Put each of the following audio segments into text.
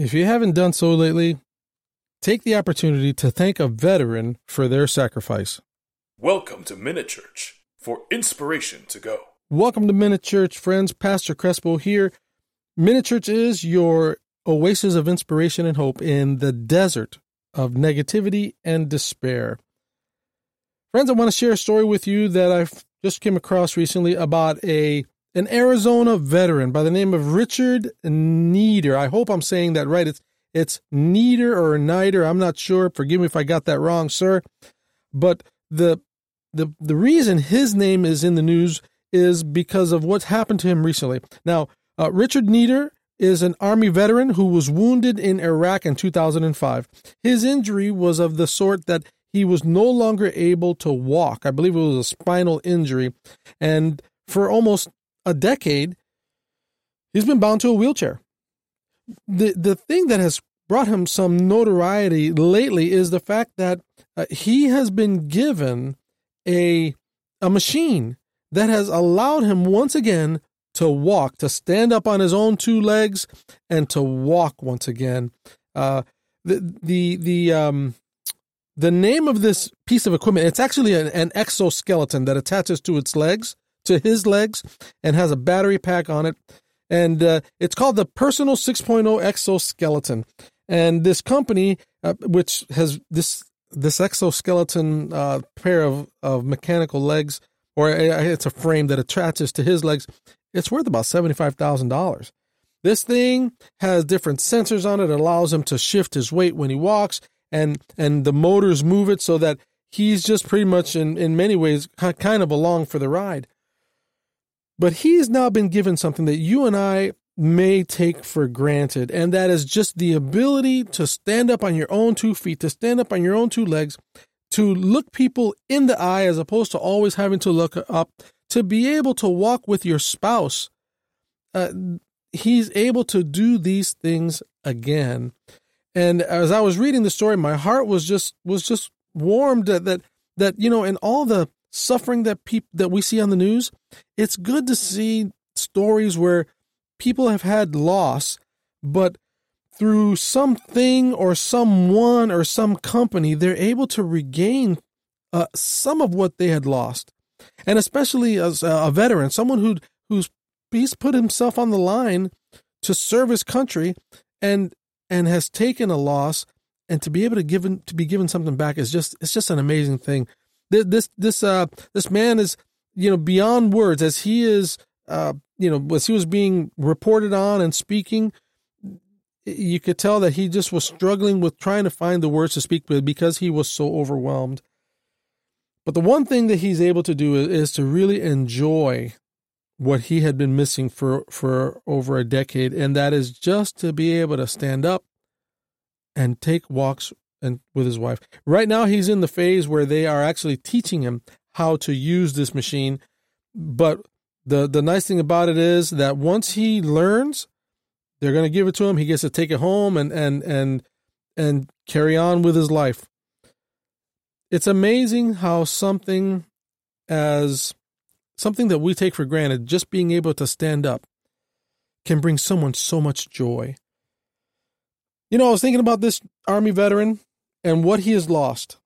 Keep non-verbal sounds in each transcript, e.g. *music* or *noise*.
If you haven't done so lately, take the opportunity to thank a veteran for their sacrifice. Welcome to Minute Church for inspiration to go. Welcome to Minute Church, friends. Pastor Crespo here. Minute Church is your oasis of inspiration and hope in the desert of negativity and despair. Friends, I want to share a story with you that I just came across recently about a an Arizona veteran by the name of Richard Nieder. I hope I'm saying that right. It's it's Nieder or Nieder. I'm not sure. Forgive me if I got that wrong, sir. But the the the reason his name is in the news is because of what's happened to him recently. Now, uh, Richard Nieder is an Army veteran who was wounded in Iraq in 2005. His injury was of the sort that he was no longer able to walk. I believe it was a spinal injury. And for almost a decade, he's been bound to a wheelchair. The the thing that has brought him some notoriety lately is the fact that uh, he has been given a a machine that has allowed him once again to walk, to stand up on his own two legs, and to walk once again. Uh, the the the um the name of this piece of equipment it's actually an, an exoskeleton that attaches to its legs to his legs and has a battery pack on it. And uh, it's called the Personal 6.0 Exoskeleton. And this company, uh, which has this this exoskeleton uh, pair of, of mechanical legs, or it's a frame that attaches to his legs, it's worth about $75,000. This thing has different sensors on it. It allows him to shift his weight when he walks, and and the motors move it so that he's just pretty much in, in many ways kind of along for the ride. But he's now been given something that you and I may take for granted, and that is just the ability to stand up on your own two feet, to stand up on your own two legs, to look people in the eye as opposed to always having to look up, to be able to walk with your spouse. Uh, he's able to do these things again. And as I was reading the story, my heart was just was just warmed that that that you know, in all the suffering that people that we see on the news, it's good to see stories where people have had loss, but through something or someone or some company, they're able to regain uh, some of what they had lost. And especially as a veteran, someone who who's he's put himself on the line to serve his country and and has taken a loss and to be able to give to be given something back is just it's just an amazing thing this this uh this man is you know beyond words. As he is uh you know as he was being reported on and speaking you could tell that he just was struggling with trying to find the words to speak with because he was so overwhelmed. But the one thing that he's able to do is, is to really enjoy what he had been missing for for over a decade and that is just to be able to stand up and take walks and with his wife. Right now, he's in the phase where they are actually teaching him how to use this machine. But the the nice thing about it is that once he learns, they're going to give it to him. He gets to take it home and and and and carry on with his life. It's amazing how something as something that we take for granted, just being able to stand up, can bring someone so much joy. You know, I was thinking about this Army veteran and what he has lost,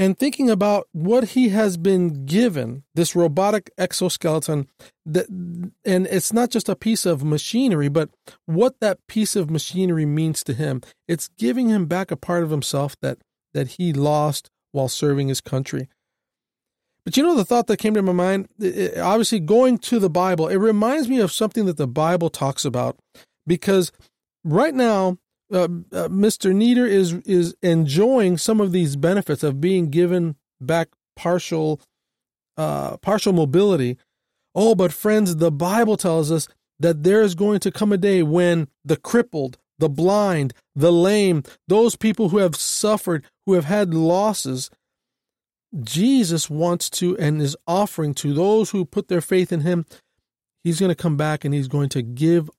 and thinking about what he has been given this robotic exoskeleton that and it's not just a piece of machinery but what that piece of machinery means to him. It's giving him back a part of himself that that he lost while serving his country. But you know the thought that came to my mind it, obviously going to the bible it reminds me of something that the bible talks about. Because right now uh, uh, Mr. Nieder is is enjoying some of these benefits of being given back partial uh, partial mobility. Oh, but friends, the Bible tells us that there is going to come a day when the crippled, the blind, the lame, those people who have suffered, who have had losses, Jesus wants to and is offering to those who put their faith in him, he's going to come back and he's going to give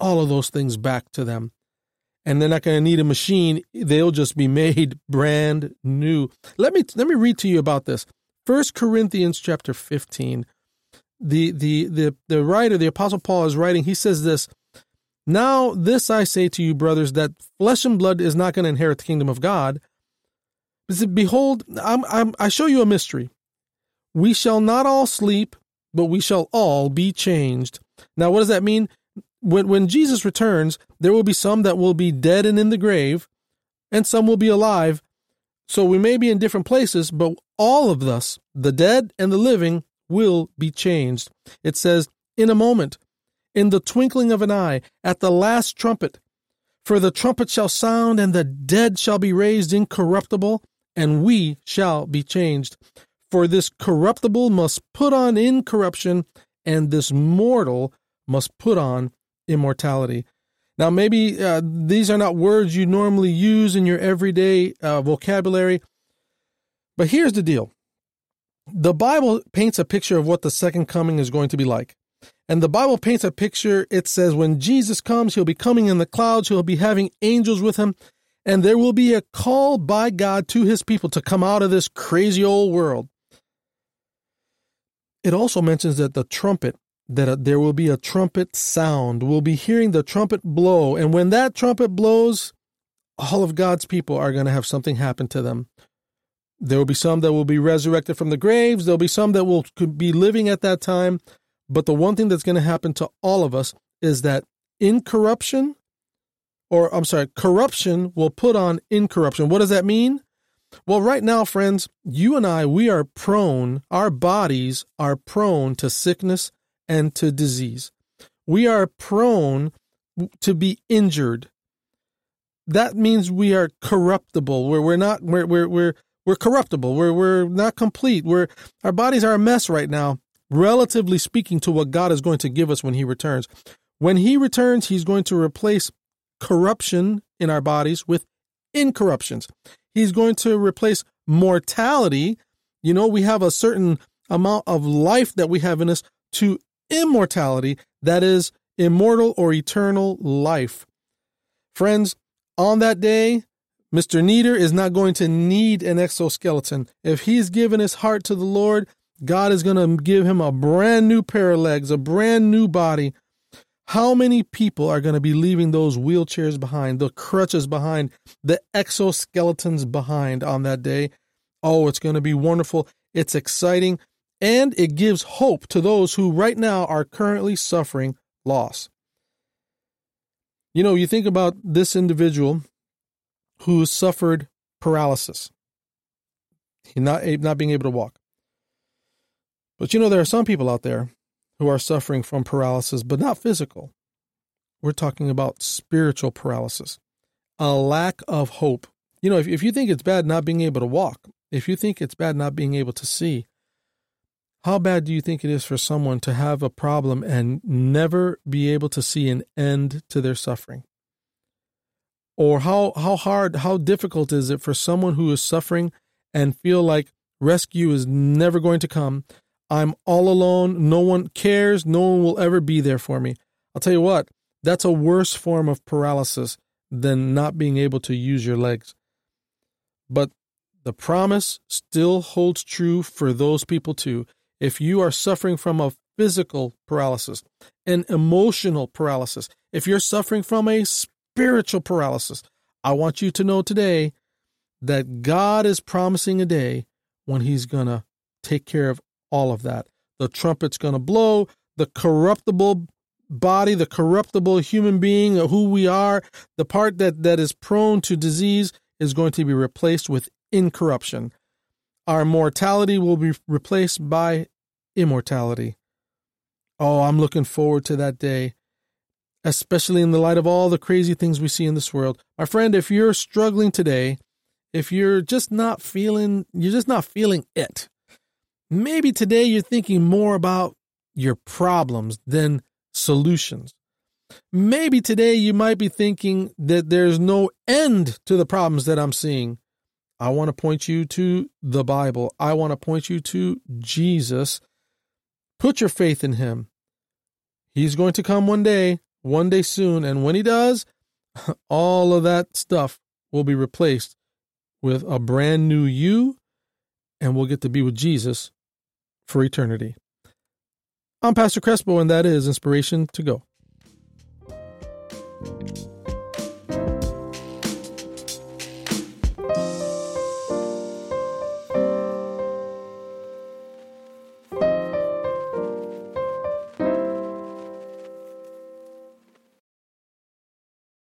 all of those things back to them and they're not going to need a machine. They'll just be made *laughs* brand new. Let me let me read to you about this. First Corinthians chapter 15. The the the the writer, the apostle Paul is writing, he says this, Now, this I say to you, brothers, that flesh and blood is not going to inherit the kingdom of God. Behold, I'm, I'm, I show you a mystery. We shall not all sleep, but we shall all be changed. Now, what does that mean? When, when Jesus returns, there will be some that will be dead and in the grave, and some will be alive. So we may be in different places, but all of us, the dead and the living, will be changed. It says, in a moment, in the twinkling of an eye, at the last trumpet. For the trumpet shall sound, and the dead shall be raised incorruptible, and we shall be changed. For this corruptible must put on incorruption, and this mortal must put on immortality. Now, maybe uh, these are not words you normally use in your everyday uh, vocabulary, but here's the deal the Bible paints a picture of what the second coming is going to be like. And the Bible paints a picture. It says, when Jesus comes, he'll be coming in the clouds, he'll be having angels with him, and there will be a call by God to his people to come out of this crazy old world. It also mentions that the trumpet, that uh, there will be a trumpet sound. We'll be hearing the trumpet blow. And when that trumpet blows, all of God's people are going to have something happen to them. There will be some that will be resurrected from the graves. There'll be some that will be living at that time. But the one thing that's going to happen to all of us is that incorruption, or I'm sorry, corruption will put on incorruption. What does that mean? Well, right now, friends, you and I, we are prone, our bodies are prone to sickness and to disease. We are prone to be injured. That means we are corruptible. Where we're not, we're, we're, we're, we're corruptible. We're, we're not complete. We're, our bodies are a mess right now relatively speaking, to what God is going to give us when He returns. When He returns, He's going to replace corruption in our bodies with incorruptions. He's going to replace mortality. You know, we have a certain amount of life that we have in us to immortality, that is, immortal or eternal life. Friends, on that day, Mr. Neater is not going to need an exoskeleton. If he's given his heart to the Lord, God is going to give him a brand new pair of legs, a brand new body. How many people are going to be leaving those wheelchairs behind, the crutches behind, the exoskeletons behind on that day? Oh, it's going to be wonderful. It's exciting. And it gives hope to those who right now are currently suffering loss. You know, you think about this individual who suffered paralysis, not, not being able to walk. But you know, there are some people out there who are suffering from paralysis, but not physical. We're talking about spiritual paralysis, a lack of hope. You know, if, if you think it's bad not being able to walk, if you think it's bad not being able to see, how bad do you think it is for someone to have a problem and never be able to see an end to their suffering? Or how, how hard, how difficult is it for someone who is suffering and feel like rescue is never going to come, I'm all alone. No one cares. No one will ever be there for me. I'll tell you what, that's a worse form of paralysis than not being able to use your legs. But the promise still holds true for those people too. If you are suffering from a physical paralysis, an emotional paralysis, if you're suffering from a spiritual paralysis, I want you to know today that God is promising a day when He's going to take care of all of that. The trumpet's going to blow, the corruptible body, the corruptible human being, who we are, the part that, that is prone to disease is going to be replaced with incorruption. Our mortality will be replaced by immortality. Oh, I'm looking forward to that day, especially in the light of all the crazy things we see in this world. My friend, if you're struggling today, if you're just not feeling, you're just not feeling it, Maybe today you're thinking more about your problems than solutions. Maybe today you might be thinking that there's no end to the problems that I'm seeing. I want to point you to the Bible. I want to point you to Jesus. Put your faith in him. He's going to come one day, one day soon. And when he does, *laughs* all of that stuff will be replaced with a brand new you, and we'll get to be with Jesus for eternity. I'm Pastor Crespo, and that is Inspiration to Go.